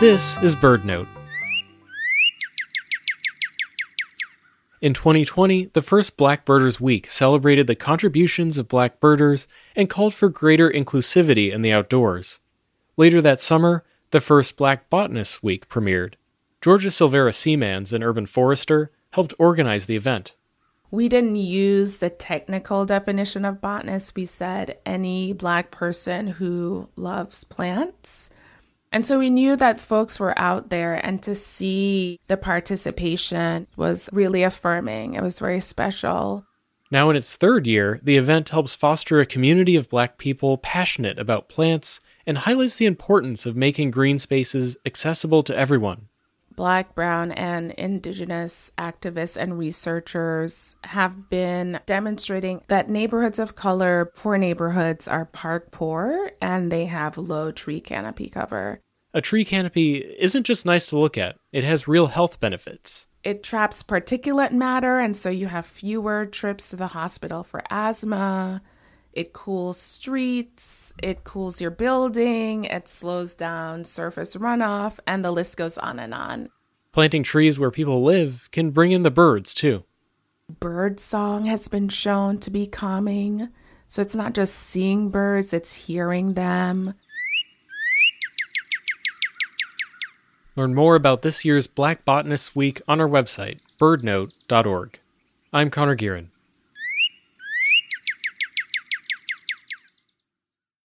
This is BirdNote. In 2020, the first Black Birders Week celebrated the contributions of black birders and called for greater inclusivity in the outdoors. Later that summer, the first Black Botanists Week premiered. Georgia Silvera Seamans, an urban forester, helped organize the event. We didn't use the technical definition of botanist. We said any black person who loves plants. And so we knew that folks were out there, and to see the participation was really affirming. It was very special. Now, in its third year, the event helps foster a community of black people passionate about plants and highlights the importance of making green spaces accessible to everyone. Black, Brown, and Indigenous activists and researchers have been demonstrating that neighborhoods of color, poor neighborhoods, are park poor and they have low tree canopy cover. A tree canopy isn't just nice to look at, it has real health benefits. It traps particulate matter, and so you have fewer trips to the hospital for asthma. It cools streets, it cools your building, it slows down surface runoff, and the list goes on and on. Planting trees where people live can bring in the birds, too. Bird song has been shown to be calming. So it's not just seeing birds, it's hearing them. Learn more about this year's Black Botanists Week on our website, birdnote.org. I'm Connor Gearin.